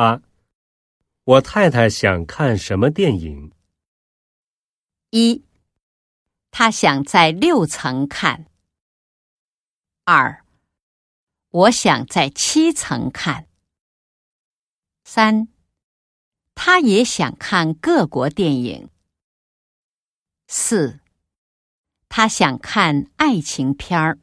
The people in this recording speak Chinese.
八我太太想看什么电影？一她想在六层看。二我想在七层看。三他也想看各国电影。四他想看爱情片儿。